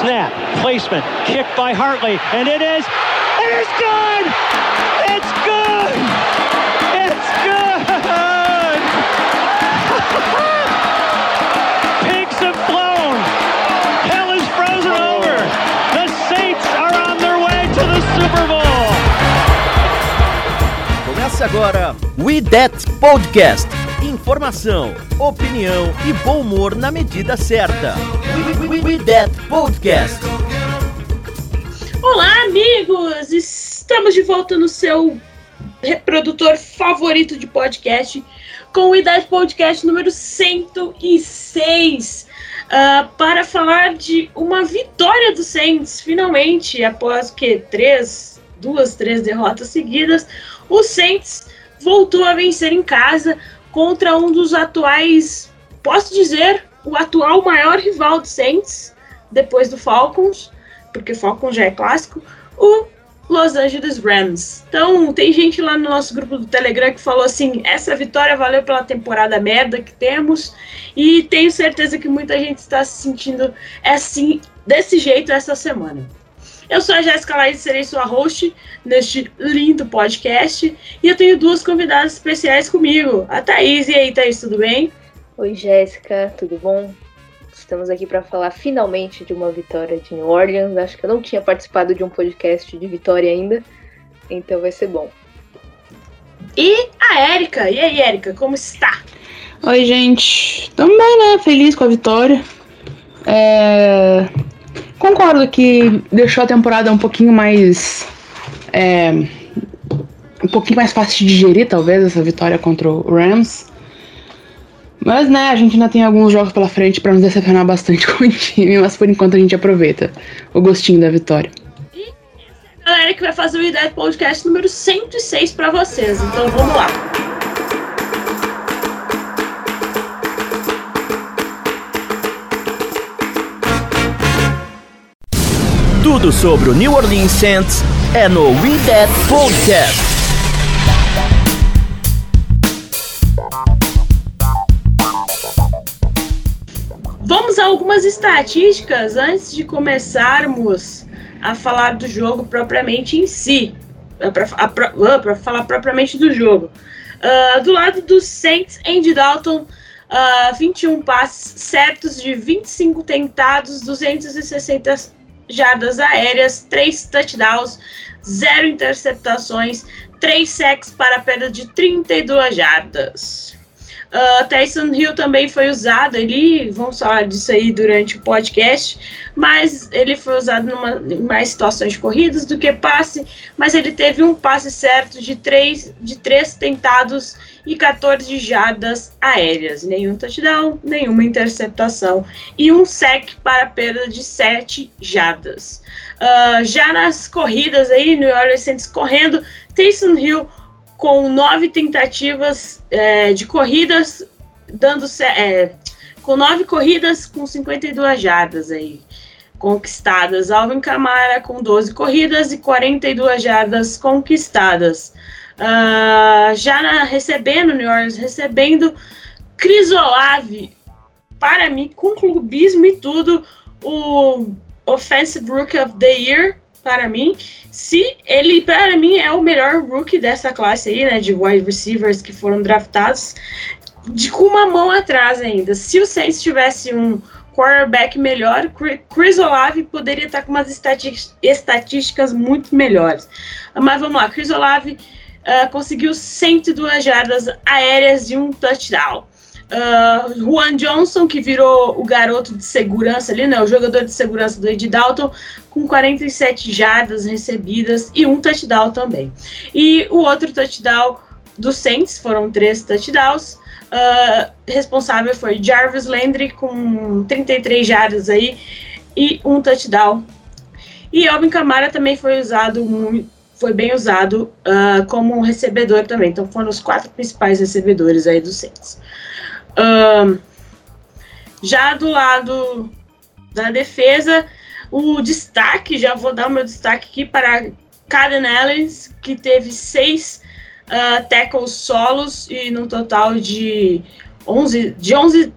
Snap, placement, kick by Hartley, and it is, it is good! It's good! It's good! Começa agora We That Podcast. Informação, opinião e bom humor na medida certa. We, we, we That Podcast. Olá, amigos! Estamos de volta no seu reprodutor favorito de podcast com o Idade Podcast número 106 uh, para falar de uma vitória do Saints, finalmente, após que três, duas, três derrotas seguidas, o Saints voltou a vencer em casa contra um dos atuais, posso dizer, o atual maior rival do Saints, depois do Falcons, porque Falcons já é clássico, o Los Angeles Rams. Então, tem gente lá no nosso grupo do Telegram que falou assim: essa vitória valeu pela temporada merda que temos, e tenho certeza que muita gente está se sentindo assim, desse jeito essa semana. Eu sou a Jéssica Laís, serei sua host neste lindo podcast. E eu tenho duas convidadas especiais comigo. A Thaís. E aí, Thaís, tudo bem? Oi, Jéssica, tudo bom? Estamos aqui para falar finalmente de uma vitória de New Orleans. Acho que eu não tinha participado de um podcast de vitória ainda, então vai ser bom. E a Érica. E aí, Érica, como está? Oi, gente. Também, né? Feliz com a vitória. É... Concordo que deixou a temporada um pouquinho mais. É... Um pouquinho mais fácil de digerir, talvez, essa vitória contra o Rams. Mas, né, a gente ainda tem alguns jogos pela frente para nos decepcionar bastante com o time, mas por enquanto a gente aproveita o gostinho da vitória. E é galera que vai fazer o Idade Podcast número 106 para vocês. Então vamos lá. Tudo sobre o New Orleans Saints é no We That Podcast. Vamos a algumas estatísticas antes de começarmos a falar do jogo propriamente em si. Para falar propriamente do jogo. Uh, do lado dos Saints, Andy Dalton, uh, 21 passes certos de 25 tentados, 260 jardas aéreas, 3 touchdowns, 0 interceptações, 3 sacks para perda de 32 jardas. Uh, Tyson Hill também foi usado ali, vamos falar disso aí durante o podcast, mas ele foi usado numa, em mais situações de corridas do que passe, mas ele teve um passe certo de três, de três tentados e 14 jardas aéreas, nenhum touchdown, nenhuma interceptação e um sec para perda de 7 jardas. Uh, já nas corridas aí, New Orleans Saints correndo, Tyson Hill com nove tentativas é, de corridas, dando é, com nove corridas com 52 jardas aí conquistadas. Alvin Kamara com 12 corridas e 42 jardas conquistadas. Uh, já na, recebendo, New Orleans recebendo Chris Olave, para mim, com clubismo e tudo, o Offensive Rookie of the Year, para mim. Se ele, para mim, é o melhor rookie dessa classe aí, né? De wide receivers que foram draftados, de com uma mão atrás ainda. Se o Saints tivesse um quarterback melhor, Chris Olave poderia estar com umas estatísticas muito melhores. Mas vamos lá, Chris Olave uh, conseguiu 102 jardas aéreas e um touchdown. Uh, Juan Johnson, que virou o garoto de segurança ali, né? O jogador de segurança do Ed Dalton, com 47 jardas recebidas e um touchdown também. E o outro touchdown do Saints, foram três touchdowns. Uh, responsável foi Jarvis Landry com 33 jardas aí e um touchdown. E Alvin Kamara também foi usado foi bem usado uh, como um recebedor também. Então foram os quatro principais recebedores aí do Saints. Já do lado da defesa, O destaque, já vou dar o meu destaque aqui para Caden Ellis, que teve seis uh, tackles solos e no total de 11. De 11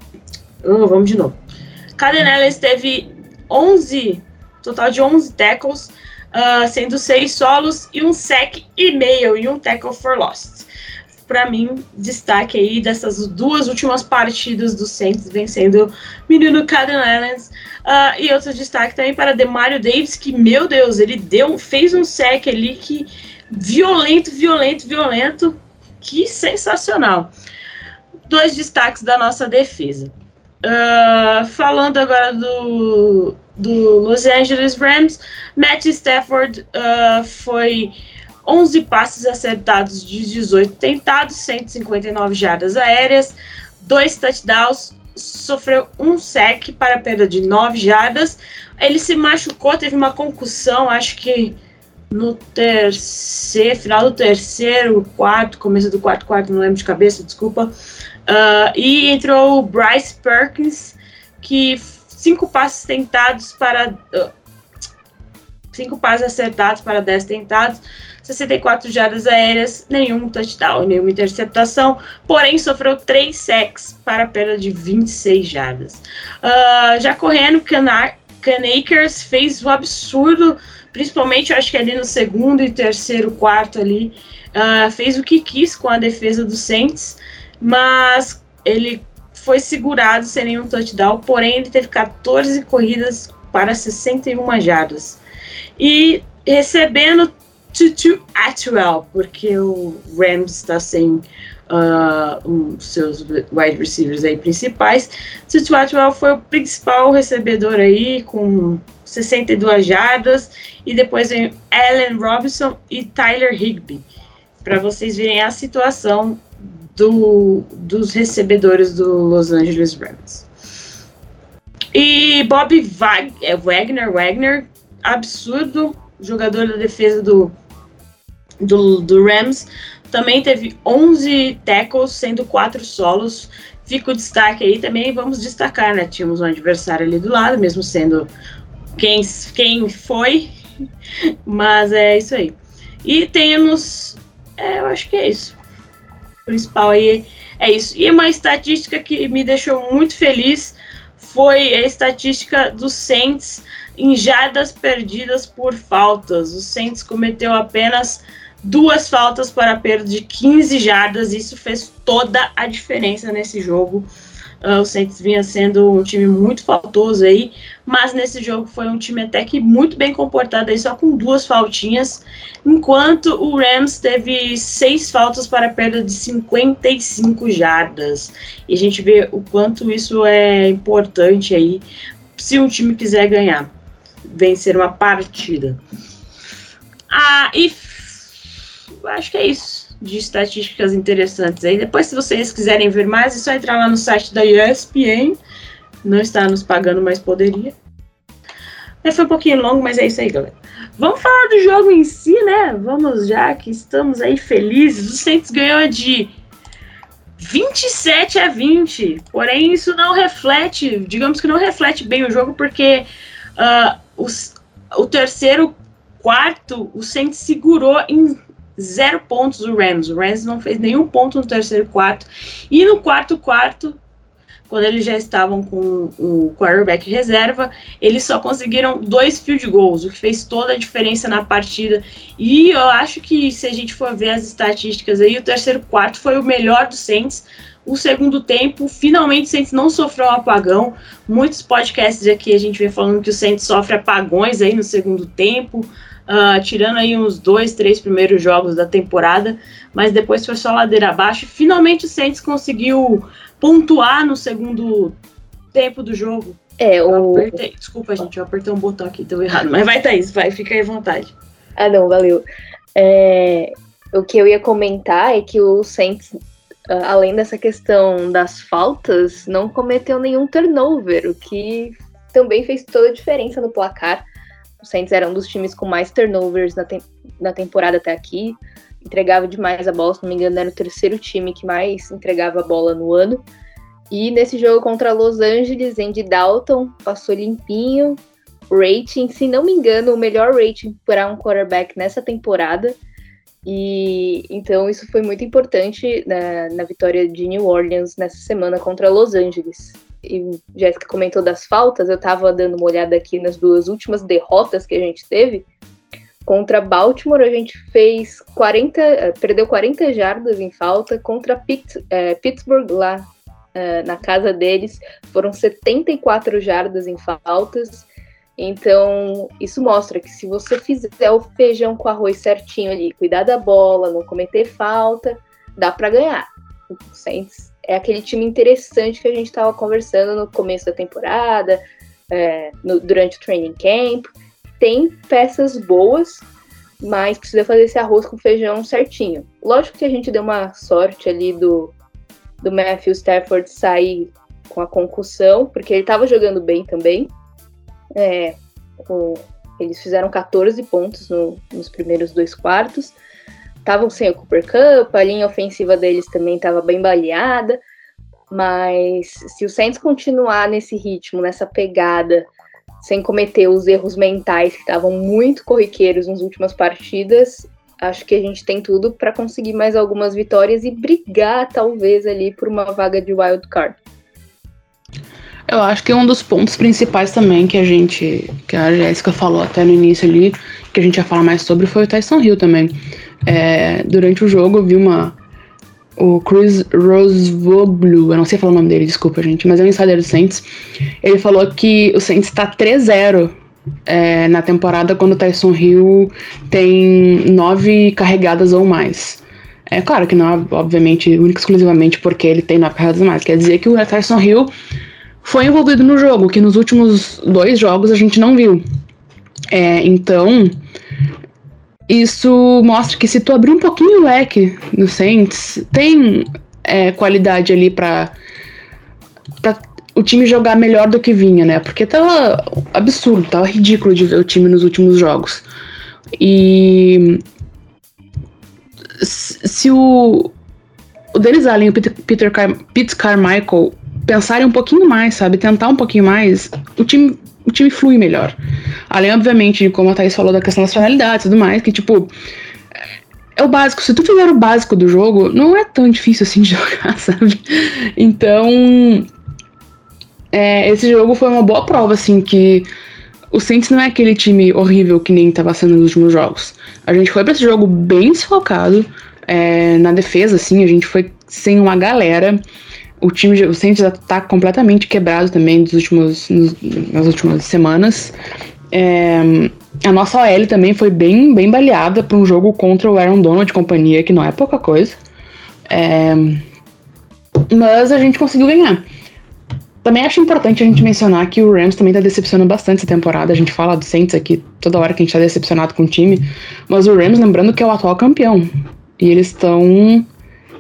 uh, vamos de novo. Caden Ellis teve 11, total de 11 tackles, uh, sendo seis solos e um sec e meio e um tackle for lost para mim, destaque aí dessas duas últimas partidas do Saints vencendo menino Caden Allen. Uh, e outro destaque também para Demario Davis, que, meu Deus, ele deu, fez um sec ali que violento, violento, violento. Que sensacional. Dois destaques da nossa defesa. Uh, falando agora do, do Los Angeles Rams, Matt Stafford uh, foi 11 passes acertados de 18 tentados, 159 jardas aéreas, dois touchdowns, sofreu um sec para perda de 9 jardas. Ele se machucou, teve uma concussão, acho que no terceiro, final do terceiro, quarto, começo do quarto, quarto, não lembro de cabeça, desculpa. Uh, e entrou o Bryce Perkins, que cinco passes tentados para. Uh, cinco passes acertados para 10 tentados, 64 jardas aéreas, nenhum touchdown, nenhuma interceptação, porém sofreu 3 sacks para perda de 26 jardas. Uh, já correndo, Canakers fez o absurdo, principalmente eu acho que ali no segundo e terceiro quarto ali, uh, fez o que quis com a defesa do Saints, mas ele foi segurado sem nenhum touchdown, porém ele teve 14 corridas para 61 jardas. E recebendo Tutu Atwell, porque o Rams está sem uh, um, seus wide receivers aí principais. Tutu Atwell foi o principal recebedor aí, com 62 jardas, e depois vem Allen Robinson e Tyler Higby, para vocês verem a situação do, dos recebedores do Los Angeles Rams. E Bob é, Wagner, Wagner, absurdo, jogador da defesa do, do, do Rams, também teve 11 tackles, sendo 4 solos. Fica o destaque aí também, vamos destacar, né? Tínhamos um adversário ali do lado, mesmo sendo quem, quem foi, mas é isso aí. E temos, é, eu acho que é isso. Principal aí é isso. E uma estatística que me deixou muito feliz foi a estatística dos Saints em jardas perdidas por faltas. O Saints cometeu apenas duas faltas para perda de 15 jardas. Isso fez toda a diferença nesse jogo. Uh, o Saints vinha sendo um time muito faltoso aí, mas nesse jogo foi um time até que muito bem comportado aí, só com duas faltinhas, enquanto o Rams teve seis faltas para perda de 55 jardas. E a gente vê o quanto isso é importante aí, se um time quiser ganhar, vencer uma partida. Ah, e acho que é isso de estatísticas interessantes aí. Depois, se vocês quiserem ver mais, é só entrar lá no site da ESPN. Não está nos pagando, mas poderia. É, foi um pouquinho longo, mas é isso aí, galera. Vamos falar do jogo em si, né? Vamos já que estamos aí felizes. O Saints ganhou de 27 a 20. Porém, isso não reflete, digamos que não reflete bem o jogo, porque uh, os, o terceiro quarto, o Saints segurou em zero pontos o Rams. O Rams não fez nenhum ponto no terceiro quarto. E no quarto quarto, quando eles já estavam com o quarterback reserva, eles só conseguiram dois field goals, o que fez toda a diferença na partida. E eu acho que se a gente for ver as estatísticas aí, o terceiro quarto foi o melhor do Saints. O segundo tempo, finalmente o Saints não sofreu um apagão. Muitos podcasts aqui a gente vem falando que o Saints sofre apagões aí no segundo tempo uh, tirando aí uns dois, três primeiros jogos da temporada, mas depois foi só ladeira abaixo. Finalmente o Saints conseguiu pontuar no segundo tempo do jogo. É, o... Apertei, desculpa, gente, eu apertei um botão aqui, deu errado, mas vai, Thaís, vai, fica aí à vontade. Ah, não, valeu. É, o que eu ia comentar é que o Saints, ah, além dessa questão das faltas, não cometeu nenhum turnover, o que também fez toda a diferença no placar. O Saints era um dos times com mais turnovers na, te na temporada até aqui. Entregava demais a bola, se não me engano, era o terceiro time que mais entregava a bola no ano. E nesse jogo contra Los Angeles, Andy Dalton passou limpinho, rating, se não me engano, o melhor rating para um quarterback nessa temporada. E então isso foi muito importante na, na vitória de New Orleans nessa semana contra Los Angeles. E Jéssica comentou das faltas, eu estava dando uma olhada aqui nas duas últimas derrotas que a gente teve. Contra Baltimore, a gente fez 40, eh, perdeu 40 jardas em falta. Contra é, Pittsburgh, lá é, na casa deles, foram 74 jardas em faltas. Então, isso mostra que se você fizer o feijão com arroz certinho ali, cuidar da bola, não cometer falta, dá para ganhar. O Saints é aquele time interessante que a gente estava conversando no começo da temporada, é, no, durante o training camp. Tem peças boas, mas precisa fazer esse arroz com feijão certinho. Lógico que a gente deu uma sorte ali do, do Matthew Stafford sair com a concussão, porque ele estava jogando bem também, é, eles fizeram 14 pontos no, nos primeiros dois quartos. Estavam sem o Cooper Cup, a linha ofensiva deles também estava bem baleada. Mas se o Saints continuar nesse ritmo, nessa pegada, sem cometer os erros mentais que estavam muito corriqueiros nas últimas partidas, acho que a gente tem tudo para conseguir mais algumas vitórias e brigar, talvez, ali por uma vaga de wild card. Eu acho que um dos pontos principais também que a gente, que a Jéssica falou até no início ali, que a gente ia falar mais sobre, foi o Tyson Hill também. É, durante o jogo eu vi uma. O Chris Rosvoglu, eu não sei falar o nome dele, desculpa, gente, mas é um insider do Saints. Ele falou que o Saints está 3-0 é, na temporada quando o Tyson Hill tem nove carregadas ou mais. É claro que não é, obviamente, única exclusivamente porque ele tem nove carregadas ou mais. Quer dizer que o Tyson Hill foi envolvido no jogo, que nos últimos dois jogos a gente não viu. É, então, isso mostra que se tu abrir um pouquinho o leque no Saints, tem é, qualidade ali para o time jogar melhor do que vinha, né? Porque tava absurdo, tava ridículo de ver o time nos últimos jogos. E se o, o Dennis Allen e o Peter, Peter Car Pete Carmichael pensarem um pouquinho mais, sabe? Tentar um pouquinho mais, o time, o time flui melhor. Além, obviamente, como a Thaís falou da questão das finalidades e tudo mais, que, tipo, é o básico. Se tu fizer o básico do jogo, não é tão difícil assim de jogar, sabe? Então, é, esse jogo foi uma boa prova, assim, que o Saints não é aquele time horrível que nem estava sendo nos últimos jogos. A gente foi para esse jogo bem desfocado é, na defesa, assim, a gente foi sem uma galera o time, o Saints já tá completamente quebrado também nos últimos, nos, nas últimas semanas. É, a nossa OL também foi bem, bem baleada para um jogo contra o Aaron Donald e companhia, que não é pouca coisa. É, mas a gente conseguiu ganhar. Também acho importante a gente mencionar que o Rams também tá decepcionando bastante essa temporada. A gente fala do Saints aqui toda hora que a gente tá decepcionado com o time. Mas o Rams, lembrando que é o atual campeão. E eles estão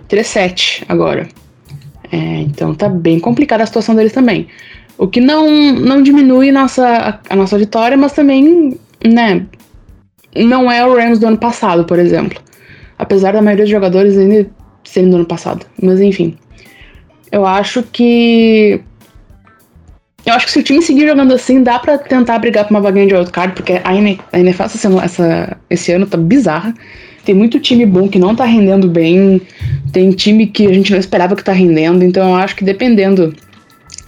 3-7 agora. É, então tá bem complicada a situação deles também. O que não, não diminui nossa, a, a, nossa vitória, mas também, né, não é o Rams do ano passado, por exemplo. Apesar da maioria dos jogadores ainda serem do ano passado. Mas enfim. Eu acho que. Eu acho que se o time seguir jogando assim, dá para tentar brigar por uma vaguinha de wildcard, porque a NFL essa, essa, esse ano tá bizarra. Tem muito time bom que não tá rendendo bem, tem time que a gente não esperava que tá rendendo, então eu acho que dependendo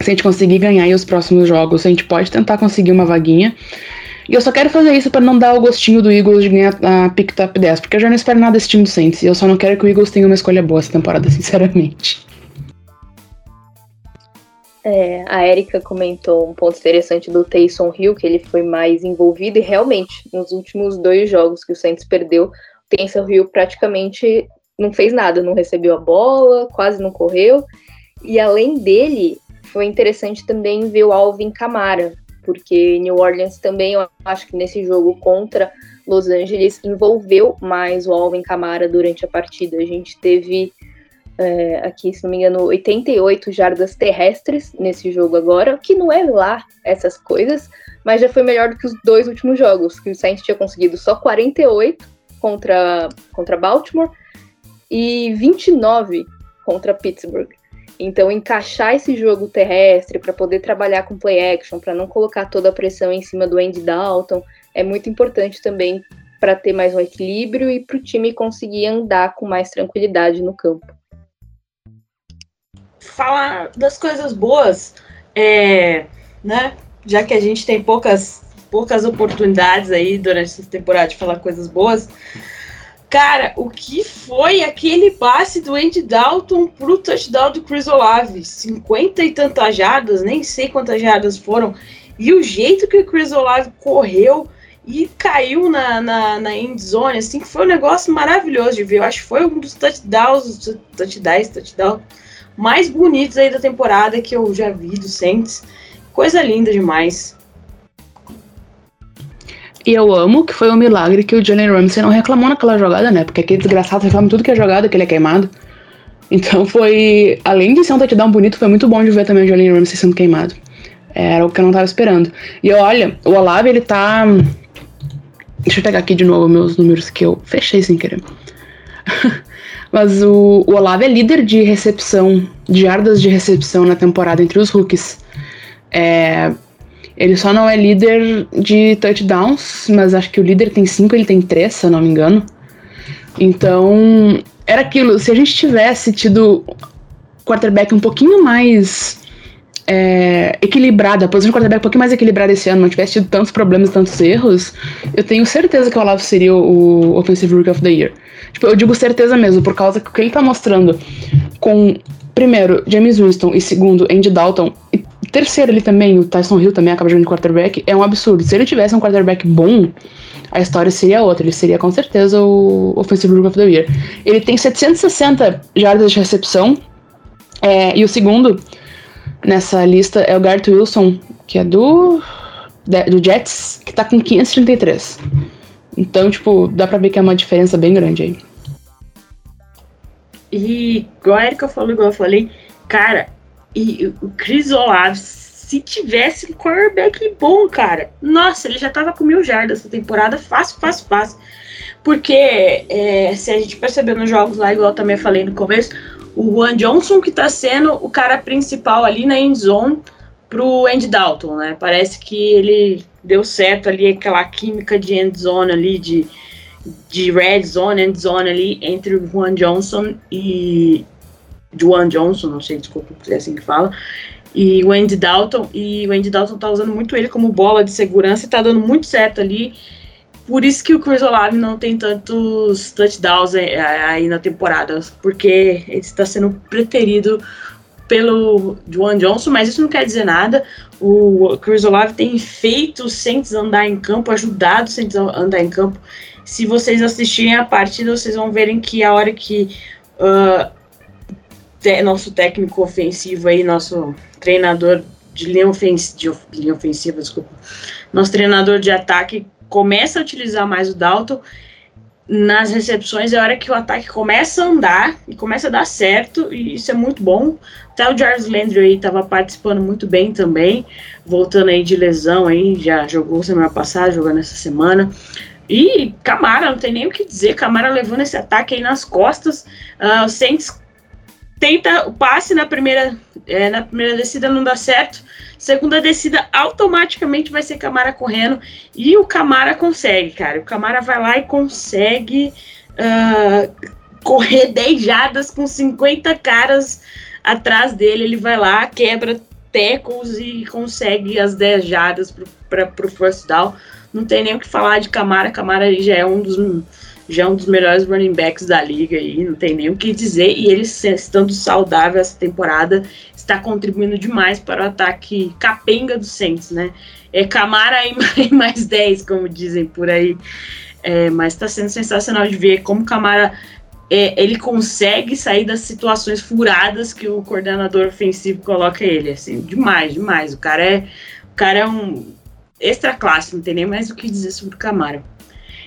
se a gente conseguir ganhar os próximos jogos, a gente pode tentar conseguir uma vaguinha. E eu só quero fazer isso para não dar o gostinho do Eagles de ganhar a pick top 10, porque eu já não espero nada desse time do Saints, e eu só não quero que o Eagles tenha uma escolha boa essa temporada, sinceramente. É, a Erika comentou um ponto interessante do Taysom Hill, que ele foi mais envolvido, e realmente, nos últimos dois jogos que o Saints perdeu, Taysom Hill praticamente não fez nada, não recebeu a bola, quase não correu. E além dele, foi interessante também ver o Alvin Kamara, porque New Orleans também, eu acho que nesse jogo contra Los Angeles, envolveu mais o Alvin Kamara durante a partida. A gente teve é, aqui, se não me engano, 88 jardas terrestres nesse jogo agora, que não é lá essas coisas, mas já foi melhor do que os dois últimos jogos, que o Saints tinha conseguido só 48 contra, contra Baltimore e 29 contra Pittsburgh. Então, encaixar esse jogo terrestre para poder trabalhar com play action, para não colocar toda a pressão em cima do Andy Dalton, é muito importante também para ter mais um equilíbrio e para o time conseguir andar com mais tranquilidade no campo. Falar das coisas boas, é, né? Já que a gente tem poucas, poucas oportunidades aí durante essa temporada de falar coisas boas, Cara, o que foi aquele passe do Andy Dalton pro touchdown do Chris Olave? 50 e tantas jardas, nem sei quantas jardas foram. E o jeito que o Chris Olave correu e caiu na, na, na end zone, assim, foi um negócio maravilhoso de ver. Eu acho que foi um dos touchdowns, touchdowns, touchdowns mais bonitos aí da temporada que eu já vi do Saints. Coisa linda demais. E eu amo que foi um milagre que o Jalen Ramsey não reclamou naquela jogada, né? Porque aquele desgraçado reclama tudo que é jogada, que ele é queimado. Então foi, além de ser um touchdown bonito, foi muito bom de ver também o Jalen Ramsey sendo queimado. Era o que eu não tava esperando. E olha, o Olave, ele tá. Deixa eu pegar aqui de novo meus números que eu fechei sem querer. Mas o, o Olave é líder de recepção, de jardas de recepção na temporada entre os rookies. É, ele só não é líder de touchdowns, mas acho que o líder tem cinco, ele tem três, se eu não me engano. Então, era aquilo. Se a gente tivesse tido quarterback um pouquinho mais é, a posição de quarterback um pouquinho mais equilibrada esse ano, não tivesse tido tantos problemas, tantos erros, eu tenho certeza que o Olavo seria o Offensive Rookie of the Year. Tipo, eu digo certeza mesmo, por causa que o que ele tá mostrando com, primeiro, James Winston e segundo, Andy Dalton, e terceiro ele também, o Tyson Hill também acaba jogando quarterback, é um absurdo. Se ele tivesse um quarterback bom, a história seria outra. Ele seria com certeza o Offensive Rookie of the Year. Ele tem 760 jardas de recepção. É, e o segundo nessa lista é o Garrett Wilson, que é do, do Jets, que tá com 533. Então, tipo, dá pra ver que é uma diferença bem grande aí. E igual a Erika falou, igual eu falei, cara, e o Chris Olave, se tivesse um quarterback bom, cara, nossa, ele já tava com mil jardas essa temporada, fácil, fácil, fácil. Porque é, se a gente perceber nos jogos lá, igual eu também falei no começo, o Juan Johnson que tá sendo o cara principal ali na end zone pro Andy Dalton, né? Parece que ele deu certo ali aquela química de end zone ali, de, de red zone, end zone ali entre o Juan Johnson e, Juan Johnson, não sei, desculpa é assim que fala, e o Andy Dalton, e o Andy Dalton tá usando muito ele como bola de segurança e tá dando muito certo ali. Por isso que o Chris Olave não tem tantos touchdowns aí na temporada, porque ele está sendo preterido pelo Juan Johnson, mas isso não quer dizer nada. O Chris Olave tem feito o Saints andar em campo, ajudado o Saints a andar em campo. Se vocês assistirem a partida, vocês vão verem que a hora que uh, nosso técnico ofensivo aí, nosso treinador de linha, ofensiva, de linha ofensiva, desculpa, nosso treinador de ataque começa a utilizar mais o Dalton nas recepções, é a hora que o ataque começa a andar e começa a dar certo, e isso é muito bom. Até o Jarvis Landry aí estava participando muito bem também, voltando aí de lesão aí, já jogou semana passada, jogando essa semana. E Camara, não tem nem o que dizer, Camara levando esse ataque aí nas costas. Uh, Saints tenta o passe na primeira, é, na primeira descida, não dá certo. Segunda descida, automaticamente vai ser Camara correndo. E o Camara consegue, cara. O Camara vai lá e consegue uh, correr 10 jadas com 50 caras atrás dele. Ele vai lá, quebra tecos e consegue as 10 jadas para o first down. Não tem nem o que falar de Camara. Camara já é um dos já é um dos melhores running backs da liga aí, não tem nem o que dizer. E ele, estando saudável essa temporada, está contribuindo demais para o ataque capenga do Saints, né? É Camara e mais 10, como dizem por aí. É, mas está sendo sensacional de ver como Camara é, ele consegue sair das situações furadas que o coordenador ofensivo coloca ele. Assim, demais, demais. O cara é, o cara é um extra classe, não tem nem mais o que dizer sobre o Camara.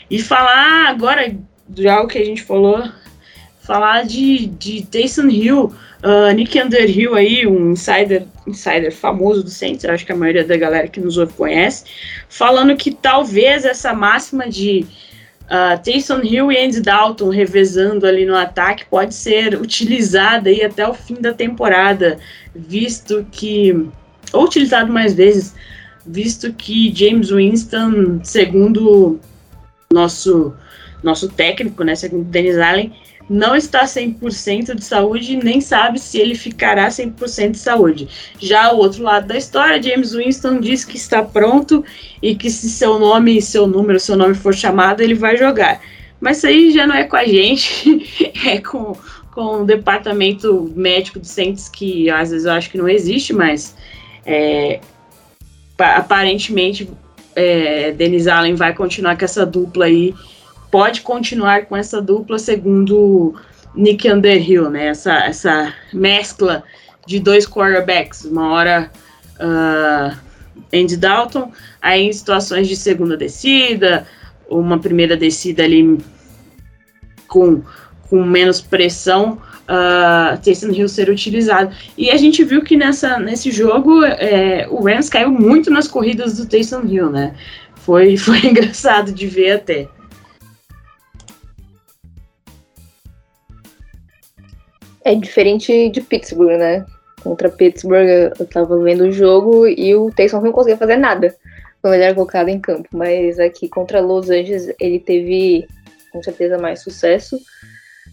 E falar agora de algo que a gente falou, falar de, de Taysom Hill, uh, Nick Underhill aí, um insider, insider famoso do Saints, acho que a maioria da galera que nos ouve conhece, falando que talvez essa máxima de uh, Taysom Hill e Andy Dalton revezando ali no ataque pode ser utilizada aí até o fim da temporada, visto que ou utilizado mais vezes, visto que James Winston, segundo nosso nosso técnico, né, Dennis Allen, não está 100% de saúde nem sabe se ele ficará 100% de saúde. Já o outro lado da história, James Winston diz que está pronto e que se seu nome, seu número, seu nome for chamado, ele vai jogar. Mas isso aí já não é com a gente, é com, com o departamento médico do Saints, que às vezes eu acho que não existe, mas é, aparentemente é, Denis Allen vai continuar com essa dupla aí pode continuar com essa dupla, segundo Nick Underhill, né? Essa, essa mescla de dois quarterbacks, uma hora uh, Andy Dalton, aí em situações de segunda descida, uma primeira descida ali com, com menos pressão, uh, Taysom Hill ser utilizado. E a gente viu que nessa, nesse jogo é, o Rams caiu muito nas corridas do Taysom Hill, né? Foi, foi engraçado de ver até. É diferente de Pittsburgh, né? Contra Pittsburgh, eu tava vendo o jogo e o Taysom não conseguia fazer nada quando ele era colocado em campo. Mas aqui contra Los Angeles ele teve com certeza mais sucesso.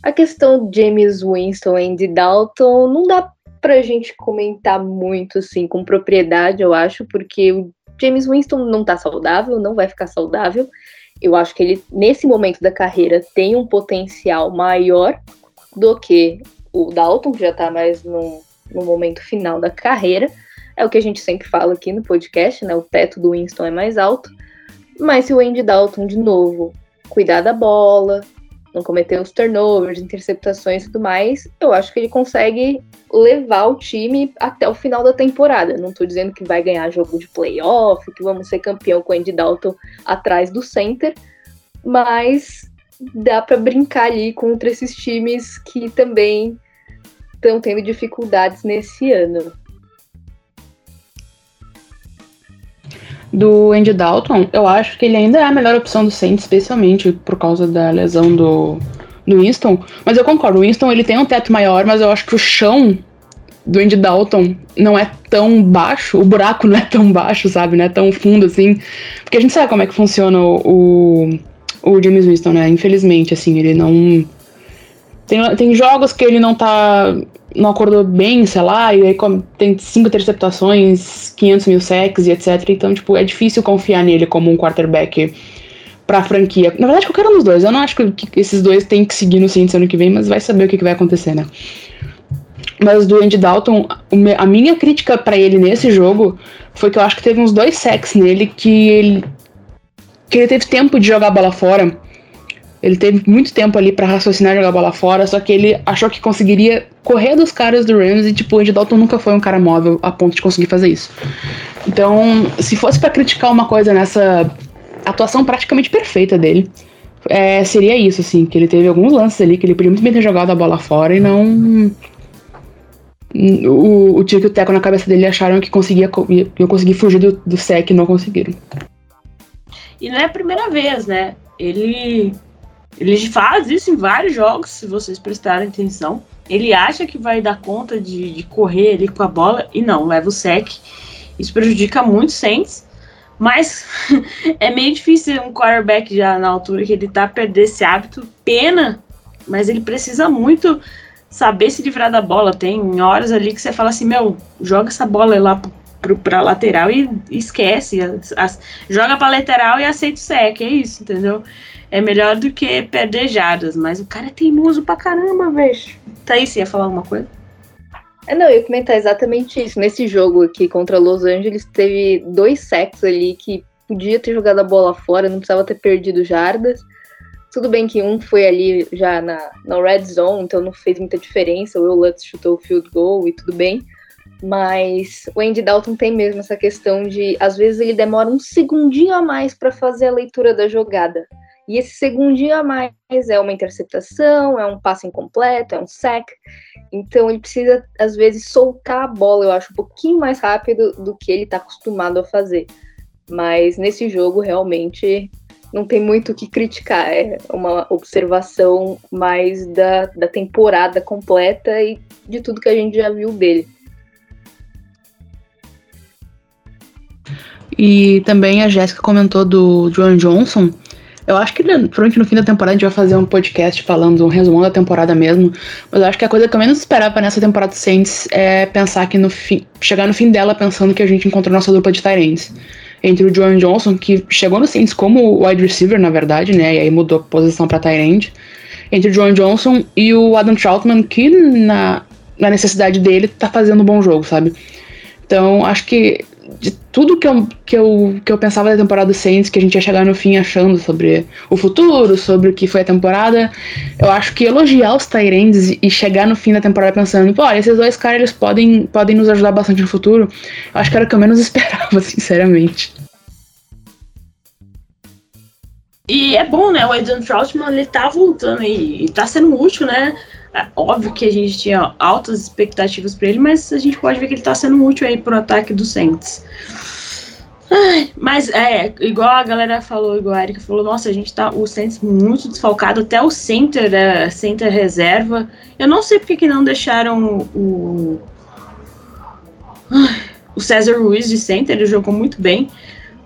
A questão de James Winston e Andy Dalton não dá pra gente comentar muito assim com propriedade, eu acho, porque o James Winston não tá saudável, não vai ficar saudável. Eu acho que ele, nesse momento da carreira, tem um potencial maior do que o Dalton, que já está mais no, no momento final da carreira. É o que a gente sempre fala aqui no podcast, né? O teto do Winston é mais alto. Mas se o Andy Dalton, de novo, cuidar da bola, não cometer os turnovers, interceptações e tudo mais, eu acho que ele consegue levar o time até o final da temporada. Não estou dizendo que vai ganhar jogo de playoff, que vamos ser campeão com o Andy Dalton atrás do center, mas dá para brincar ali contra esses times que também estão tendo dificuldades nesse ano. Do Andy Dalton, eu acho que ele ainda é a melhor opção do Saints, especialmente por causa da lesão do, do Winston. Mas eu concordo, o Winston ele tem um teto maior, mas eu acho que o chão do Andy Dalton não é tão baixo, o buraco não é tão baixo, sabe? Não é tão fundo assim. Porque a gente sabe como é que funciona o, o James Winston, né? Infelizmente, assim, ele não tem, tem jogos que ele não tá. Não acordou bem, sei lá, e aí tem cinco interceptações, 500 mil sacks e etc. Então, tipo, é difícil confiar nele como um quarterback pra franquia. Na verdade, qualquer um dos dois. Eu não acho que esses dois têm que seguir no Saints ano que vem, mas vai saber o que, que vai acontecer, né? Mas do Andy Dalton, a minha crítica para ele nesse jogo foi que eu acho que teve uns dois sacks nele que ele, que ele teve tempo de jogar a bola fora ele teve muito tempo ali para raciocinar jogar a bola fora, só que ele achou que conseguiria correr dos caras do Rams e, tipo, o Andy Dalton nunca foi um cara móvel a ponto de conseguir fazer isso. Então, se fosse para criticar uma coisa nessa atuação praticamente perfeita dele, é, seria isso, assim, que ele teve alguns lances ali que ele podia muito bem ter jogado a bola fora e não. O, o tiro que o Teco na cabeça dele acharam que conseguia, eu consegui fugir do, do sec e não conseguiram. E não é a primeira vez, né? Ele ele faz isso em vários jogos, se vocês prestarem atenção. Ele acha que vai dar conta de, de correr ali com a bola e não, leva o sec. Isso prejudica muito o Saints. Mas é meio difícil um quarterback já na altura que ele tá perder esse hábito. Pena, mas ele precisa muito saber se livrar da bola. Tem horas ali que você fala assim, meu, joga essa bola lá pro, pra lateral e, e esquece. As, as, joga pra lateral e aceita o sec, é isso, entendeu? É melhor do que perder jardas, mas o cara é teimoso pra caramba, velho. Aí, você ia falar alguma coisa? É, não, eu ia comentar exatamente isso. Nesse jogo aqui contra Los Angeles, teve dois sacks ali que podia ter jogado a bola fora, não precisava ter perdido jardas. Tudo bem que um foi ali já na, na red zone, então não fez muita diferença. O Will Lutz chutou o field goal e tudo bem. Mas o Andy Dalton tem mesmo essa questão de, às vezes, ele demora um segundinho a mais para fazer a leitura da jogada. E esse segundinho a mais é uma interceptação, é um passe incompleto, é um sack. Então ele precisa, às vezes, soltar a bola, eu acho, um pouquinho mais rápido do que ele está acostumado a fazer. Mas nesse jogo, realmente, não tem muito o que criticar. É uma observação mais da, da temporada completa e de tudo que a gente já viu dele. E também a Jéssica comentou do John Johnson. Eu acho que provavelmente no fim da temporada a gente vai fazer um podcast falando um resumo da temporada mesmo. Mas eu acho que a coisa que eu menos esperava nessa temporada do Saints é pensar que no fim. chegar no fim dela pensando que a gente encontrou nossa dupla de Tyrants. Entre o John Johnson, que chegou no Saints como wide receiver, na verdade, né? E aí mudou a posição pra Tyrant. Entre o John Johnson e o Adam Troutman, que na, na necessidade dele tá fazendo um bom jogo, sabe? Então, acho que de tudo que eu, que, eu, que eu pensava da temporada do Saints, que a gente ia chegar no fim achando sobre o futuro, sobre o que foi a temporada, eu acho que elogiar os Tyrands e chegar no fim da temporada pensando, pô, esses dois caras eles podem, podem nos ajudar bastante no futuro, eu acho que era o que eu menos esperava, sinceramente. E é bom, né? O Aidan Troutman, ele tá voltando aí, e tá sendo útil, né? É óbvio que a gente tinha altas expectativas para ele, mas a gente pode ver que ele tá sendo útil aí pro ataque do Saints. Ai, mas é, igual a galera falou, igual a Erika falou, nossa, a gente tá, o Saints muito desfalcado, até o center, é, center reserva. Eu não sei porque que não deixaram o. O César Ruiz de center, ele jogou muito bem.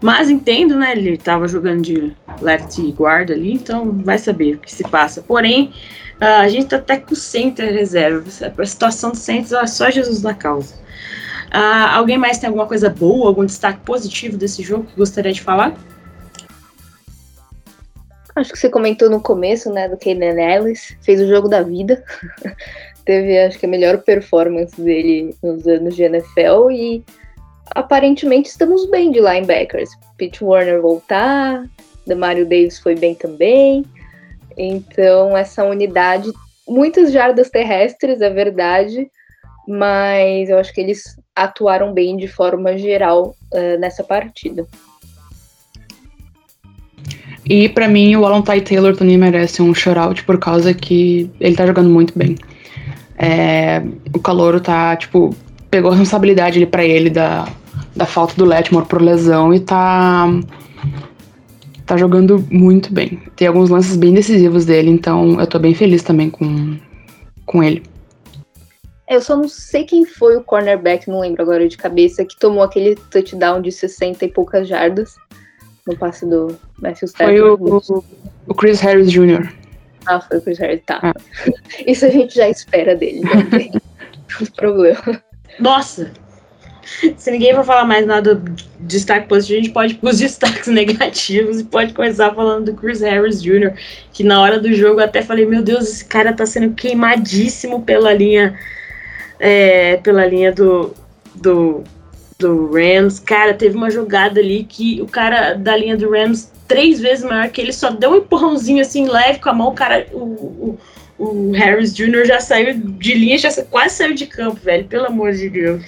Mas entendo, né? Ele tava jogando de left guard ali, então vai saber o que se passa. Porém, Uh, a gente tá até com o center reserva. A situação do center é só Jesus na causa. Uh, alguém mais tem alguma coisa boa, algum destaque positivo desse jogo que gostaria de falar? Acho que você comentou no começo, né, do Kaden Ellis, fez o jogo da vida. Teve, acho que, a melhor performance dele nos anos de NFL e aparentemente estamos bem de linebackers. Pete Warner voltar, Demario Davis foi bem também. Então, essa unidade, muitas jardas terrestres, é verdade, mas eu acho que eles atuaram bem de forma geral uh, nessa partida. E para mim, o Alan Ty Taylor também merece um shoutout por causa que ele tá jogando muito bem. É, o Calouro tá, tipo, pegou a responsabilidade ali para ele da, da falta do Letmore por lesão e tá tá jogando muito bem. Tem alguns lances bem decisivos dele, então eu tô bem feliz também com, com ele. Eu só não sei quem foi o cornerback, não lembro agora de cabeça, que tomou aquele touchdown de 60 e poucas jardas no passe do Matthew Stafford. Foi o, o, Chris Harris Jr. Ah, foi o Chris Harris, tá. Ah. Isso a gente já espera dele, não tem problema. Nossa, Se ninguém for falar mais nada de destaque positivo, a gente pode ir para os destaques negativos e pode começar falando do Chris Harris Jr., que na hora do jogo até falei, meu Deus, esse cara tá sendo queimadíssimo pela linha é, pela linha do, do, do Rams. Cara, teve uma jogada ali que o cara da linha do Rams, três vezes maior que ele, só deu um empurrãozinho assim, leve com a mão, o cara, o, o, o Harris Jr. já saiu de linha, já quase saiu de campo, velho, pelo amor de Deus.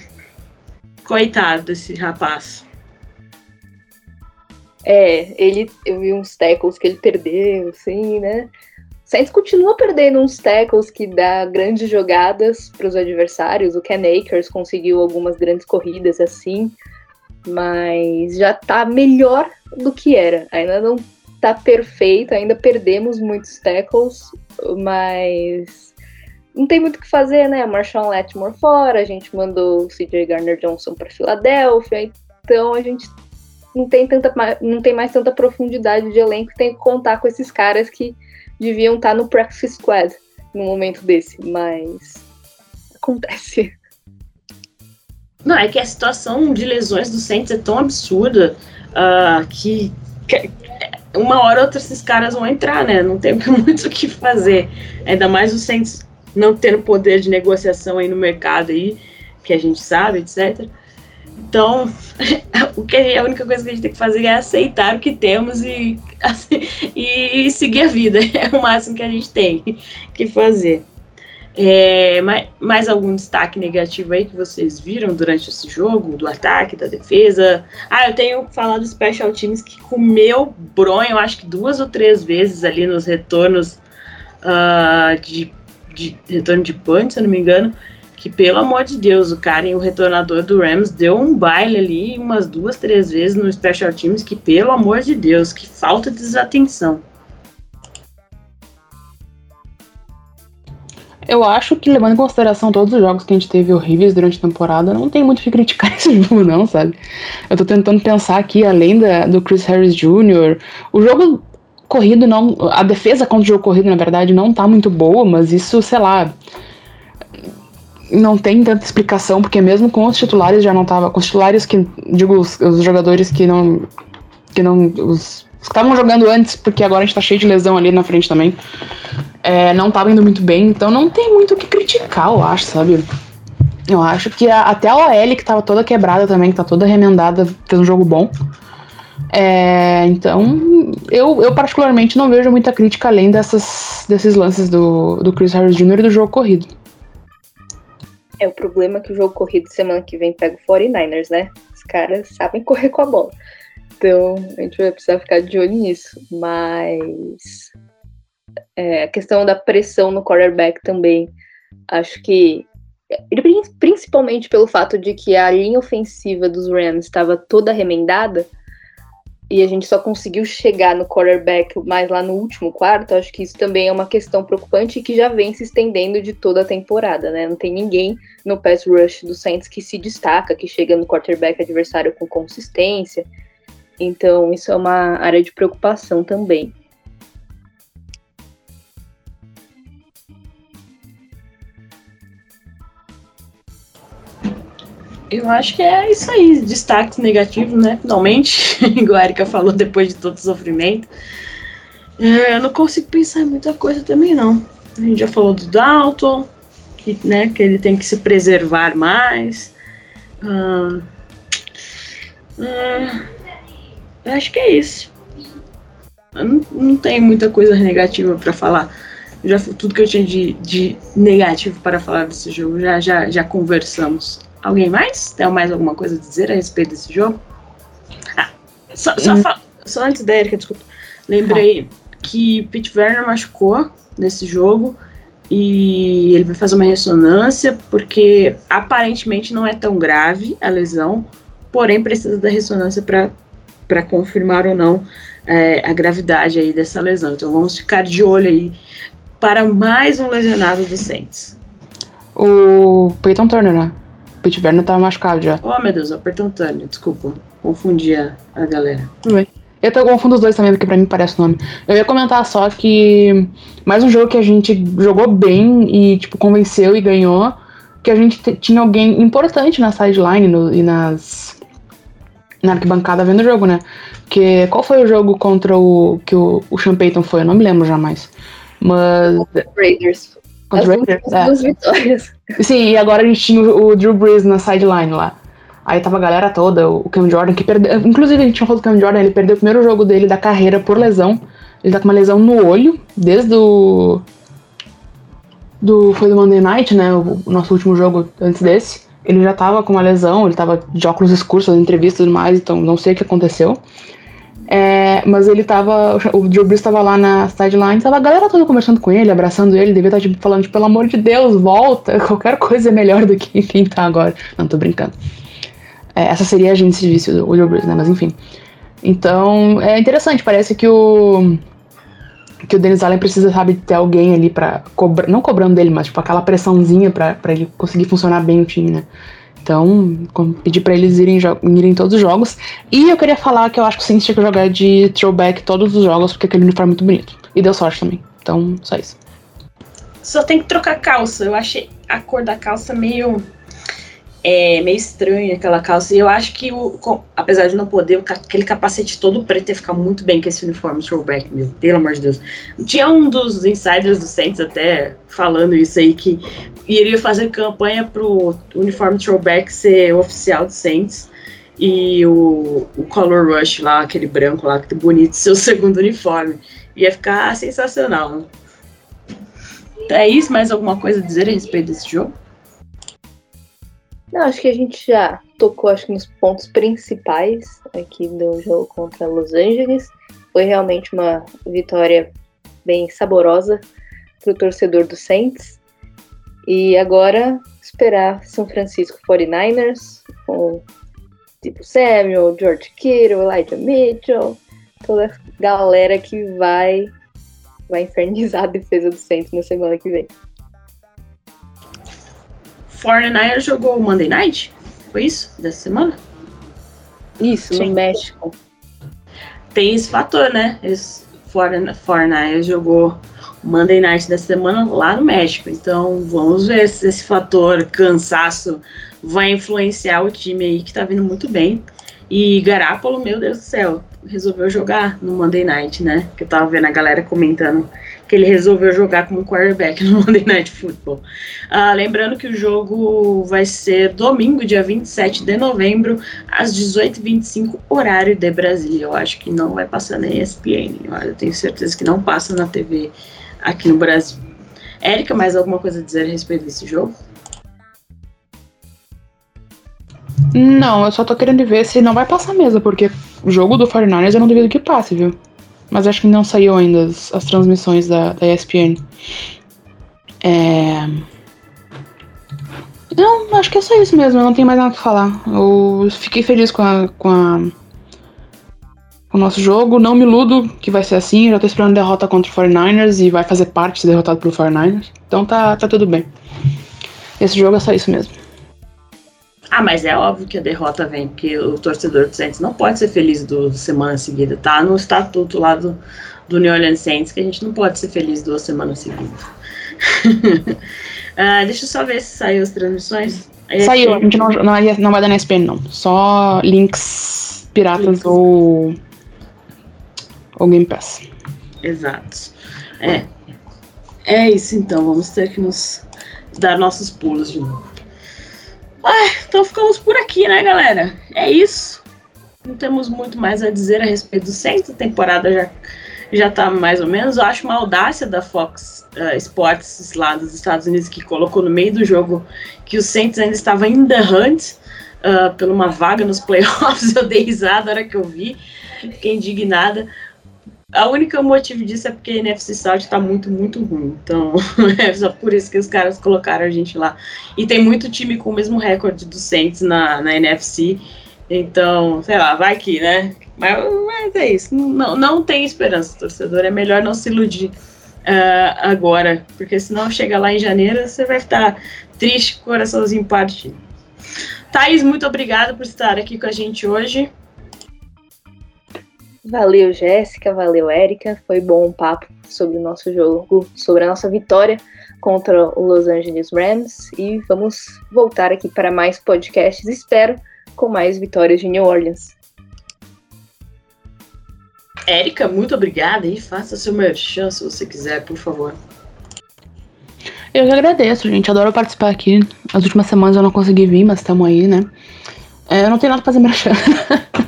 Coitado desse rapaz. É, ele, eu vi uns tackles que ele perdeu, assim, né? O Saints continua perdendo uns tackles que dá grandes jogadas para os adversários. O Ken Akers conseguiu algumas grandes corridas assim, mas já tá melhor do que era. Ainda não tá perfeito, ainda perdemos muitos tackles, mas não tem muito o que fazer, né? Marshawn Letmore fora, a gente mandou o CJ Garner Johnson para Filadélfia, então a gente não tem, tanta, não tem mais tanta profundidade de elenco, tem que contar com esses caras que deviam estar tá no practice squad no momento desse, mas acontece. Não, é que a situação de lesões do Saints é tão absurda uh, que, que, uma hora ou outra esses caras vão entrar, né? Não tem muito o que fazer. Ainda mais o Saints não tendo poder de negociação aí no mercado aí, que a gente sabe, etc. Então, o que a única coisa que a gente tem que fazer é aceitar o que temos e, e seguir a vida. É o máximo que a gente tem que fazer. É, mais, mais algum destaque negativo aí que vocês viram durante esse jogo, do ataque, da defesa? Ah, eu tenho falar do Special Teams que comeu bronho, acho que duas ou três vezes ali nos retornos uh, de de retorno de punch, se eu não me engano, que pelo amor de Deus, o cara e o retornador do Rams deu um baile ali umas duas, três vezes no Special Teams, que pelo amor de Deus, que falta de desatenção. Eu acho que, levando em consideração todos os jogos que a gente teve horríveis durante a temporada, não tem muito o que criticar esse jogo, não, sabe? Eu tô tentando pensar aqui, além da, do Chris Harris Jr., o jogo corrido não. A defesa contra o jogo corrido, na verdade, não tá muito boa, mas isso, sei lá. Não tem tanta explicação, porque mesmo com os titulares já não tava. Com os titulares que. Digo, os, os jogadores que não. Que não. Os estavam jogando antes, porque agora a gente tá cheio de lesão ali na frente também é, não tava indo muito bem, então não tem muito o que criticar, eu acho, sabe? Eu acho que a, até a OL, que tava toda quebrada também, que tá toda remendada, fez um jogo bom. É, então, eu, eu particularmente não vejo muita crítica além dessas, desses lances do, do Chris Harris Jr. e do jogo corrido. É, o problema é que o jogo corrido semana que vem pega o 49ers, né? Os caras sabem correr com a bola. Então, a gente vai precisar ficar de olho nisso. Mas é, a questão da pressão no quarterback também. Acho que, principalmente pelo fato de que a linha ofensiva dos Rams estava toda remendada e a gente só conseguiu chegar no quarterback mais lá no último quarto, acho que isso também é uma questão preocupante e que já vem se estendendo de toda a temporada, né? Não tem ninguém no pass rush do Saints que se destaca, que chega no quarterback adversário com consistência. Então, isso é uma área de preocupação também. Eu acho que é isso aí, destaques negativos, né? Finalmente, igual a Erika falou depois de todo o sofrimento. É, eu não consigo pensar em muita coisa também, não. A gente já falou do Dalton, que, né, que ele tem que se preservar mais. Hum, hum, acho que é isso. Eu não, não tenho muita coisa negativa para falar. Já tudo que eu tinha de, de negativo para falar desse jogo já, já, já conversamos. Alguém mais? Tem mais alguma coisa a dizer a respeito desse jogo? Ah, só, só, hum. só antes da Erika, desculpa. Lembrei ah. que Pete Werner machucou nesse jogo e ele vai fazer uma ressonância porque aparentemente não é tão grave a lesão, porém precisa da ressonância para confirmar ou não é, a gravidade aí dessa lesão. Então vamos ficar de olho aí para mais um lesionado do Saints. O Peyton Turner, né? Werner tava machucado já. Oh, meu Deus, apertou Tânio, desculpa. Confundi a, a galera. Tudo. Eu tô confundo os dois também, porque pra mim parece o nome. Eu ia comentar só que mais um jogo que a gente jogou bem e, tipo, convenceu e ganhou. Que a gente tinha alguém importante na sideline no, e nas. Na arquibancada vendo o jogo, né? Que qual foi o jogo contra o. que o, o Sean Payton foi? Eu não me lembro jamais. Mas. Raiders. Contra o Raiders? É. Duas vitórias. Sim, e agora a gente tinha o, Drew Brees na sideline lá. Aí tava a galera toda, o Cam Jordan, que perdeu. Inclusive, a gente tinha falado do Cam Jordan, ele perdeu o primeiro jogo dele da carreira por lesão. Ele tá com uma lesão no olho, desde o. Do, foi do Monday Night, né? O, o nosso último jogo antes desse. Ele já tava com uma lesão, ele tava de óculos escuros, fazendo entrevistas e tudo mais, então não sei o que aconteceu. É, mas ele tava. O Drew Brees tava lá na sideline, tava a galera toda conversando com ele, abraçando ele, devia estar tipo, falando, tipo, pelo amor de Deus, volta, qualquer coisa é melhor do que quem tá agora. Não, tô brincando. É, essa seria a gente se visse o Drew Brees, né? Mas enfim. Então, é interessante, parece que o. Que o Dennis Allen precisa, sabe, ter alguém ali pra. Cobra, não cobrando dele, mas tipo aquela pressãozinha pra, pra ele conseguir funcionar bem o time, né? Então, pedir para eles irem, irem todos os jogos. E eu queria falar que eu acho que o Saints tinha que jogar de throwback todos os jogos, porque aquele uniforme é muito bonito. E deu sorte também. Então, só isso. Só tem que trocar calça. Eu achei a cor da calça meio é meio estranha aquela calça. E eu acho que, o, com, apesar de não poder, aquele capacete todo preto ia ficar muito bem com esse uniforme throwback, meu. Pelo amor de Deus. Tinha um dos insiders do Saints até falando isso aí, que iria fazer campanha pro uniforme throwback ser oficial do Saints. E o, o Color Rush lá, aquele branco lá, que bonito, ser o segundo uniforme. Ia ficar sensacional. É isso? Mais alguma coisa a dizer a respeito desse jogo? Não, acho que a gente já tocou acho que nos pontos principais aqui do jogo contra Los Angeles. Foi realmente uma vitória bem saborosa para o torcedor do Saints. E agora esperar São Francisco 49ers com tipo Samuel, George Kittle, Elijah Mitchell, toda a galera que vai vai infernizar a defesa do Saints na semana que vem. 49ers jogou o Monday Night? Foi isso? Dessa semana? Isso, Sim. no México. Tem esse fator, né? Esse 49ers jogou Monday Night da semana lá no México. Então vamos ver se esse fator cansaço vai influenciar o time aí que tá vindo muito bem. E Garapolo, meu Deus do céu, resolveu jogar no Monday Night, né? Que eu tava vendo a galera comentando que ele resolveu jogar como quarterback no Monday Night Football. Uh, lembrando que o jogo vai ser domingo, dia 27 de novembro, às 18h25, horário de Brasília. Eu acho que não vai passar na ESPN. Eu tenho certeza que não passa na TV aqui no Brasil. Érica, mais alguma coisa a dizer a respeito desse jogo? Não, eu só tô querendo ver se não vai passar mesmo, porque o jogo do 49ers eu não duvido que passe, viu? Mas acho que não saiu ainda as, as transmissões da, da ESPN. É... Não, acho que é só isso mesmo, eu não tenho mais nada pra falar. Eu fiquei feliz com a, com a o nosso jogo. Não me iludo que vai ser assim. Já tô esperando derrota contra o 49ers e vai fazer parte de ser derrotado pelo 49ers. Então tá, tá tudo bem. Esse jogo é só isso mesmo. Ah, mas é óbvio que a derrota vem, porque o torcedor do Saints não pode ser feliz do, semana seguida. Tá no estatuto lá do, do New Orleans Saints que a gente não pode ser feliz duas semanas seguidas. uh, deixa eu só ver se saiu as transmissões. Saiu, a gente não, não, não vai dar na SPN, não. Só links piratas links. ou ou Game Pass. Exato. É. É isso então, vamos ter que nos dar nossos pulos de novo. Ah, então ficamos por aqui, né, galera? É isso. Não temos muito mais a dizer a respeito do Saints. A temporada já, já tá mais ou menos. Eu acho uma audácia da Fox uh, Sports lá dos Estados Unidos que colocou no meio do jogo que o Saints ainda estava in the hunt uh, por uma vaga nos playoffs. Eu dei risada na hora que eu vi. Fiquei indignada. A única motivo disso é porque a NFC South tá muito, muito ruim. Então, é só por isso que os caras colocaram a gente lá. E tem muito time com o mesmo recorde do Saints na, na NFC. Então, sei lá, vai que, né? Mas, mas é isso. Não, não tem esperança, torcedor. É melhor não se iludir uh, agora. Porque senão chega lá em janeiro, você vai ficar triste, coraçãozinho partido. Thaís, muito obrigada por estar aqui com a gente hoje. Valeu, Jéssica, valeu, Érica. Foi bom um papo sobre o nosso jogo, sobre a nossa vitória contra o Los Angeles Rams. E vamos voltar aqui para mais podcasts, espero, com mais vitórias de New Orleans. Érica, muito obrigada e faça seu merchan se você quiser, por favor. Eu que agradeço, gente. Adoro participar aqui. As últimas semanas eu não consegui vir, mas estamos aí, né? É, eu não tenho nada pra fazer merchan.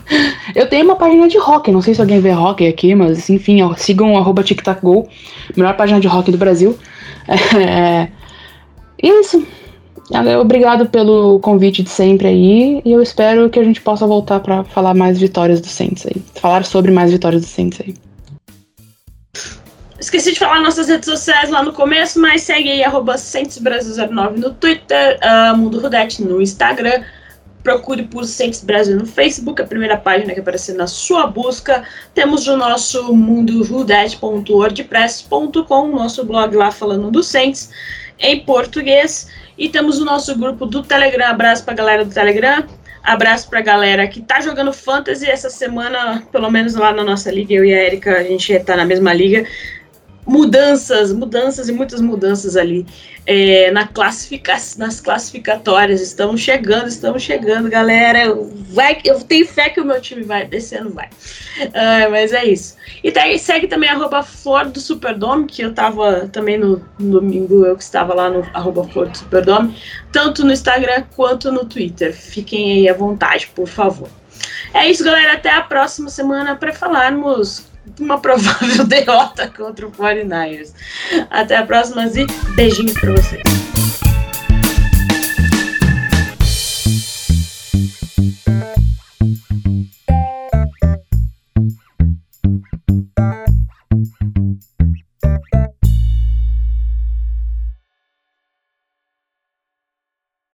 eu tenho uma página de rock, não sei se alguém vê rock aqui, mas enfim, sigam o TicTacGo, melhor página de rock do Brasil. É, isso. Obrigado pelo convite de sempre aí. E eu espero que a gente possa voltar para falar mais vitórias do Saints aí. Falar sobre mais vitórias do Saints aí. Esqueci de falar nossas redes sociais lá no começo, mas segue aí, arroba 09 no Twitter, uh, Mundo Rudete no Instagram, procure por Saints Brasil no Facebook, a primeira página que aparecer na sua busca. Temos o nosso mundorudet.wordpress.com, nosso blog lá falando do Saints em português. E temos o nosso grupo do Telegram. Abraço pra galera do Telegram. Abraço pra galera que tá jogando Fantasy essa semana, pelo menos lá na nossa liga. Eu e a Erika, a gente tá na mesma liga mudanças, mudanças e muitas mudanças ali é, na classifica nas classificatórias. Estamos chegando, estamos chegando, galera. Vai, eu tenho fé que o meu time vai, esse ano vai. Uh, mas é isso. E tá, segue também arroba Flor do Superdome, que eu tava também no, no, domingo, eu que estava lá no arroba Flor do Superdome, tanto no Instagram quanto no Twitter. Fiquem aí à vontade, por favor. É isso, galera. Até a próxima semana para falarmos uma provável derrota contra o 49ers. Até a próxima e beijinhos para vocês.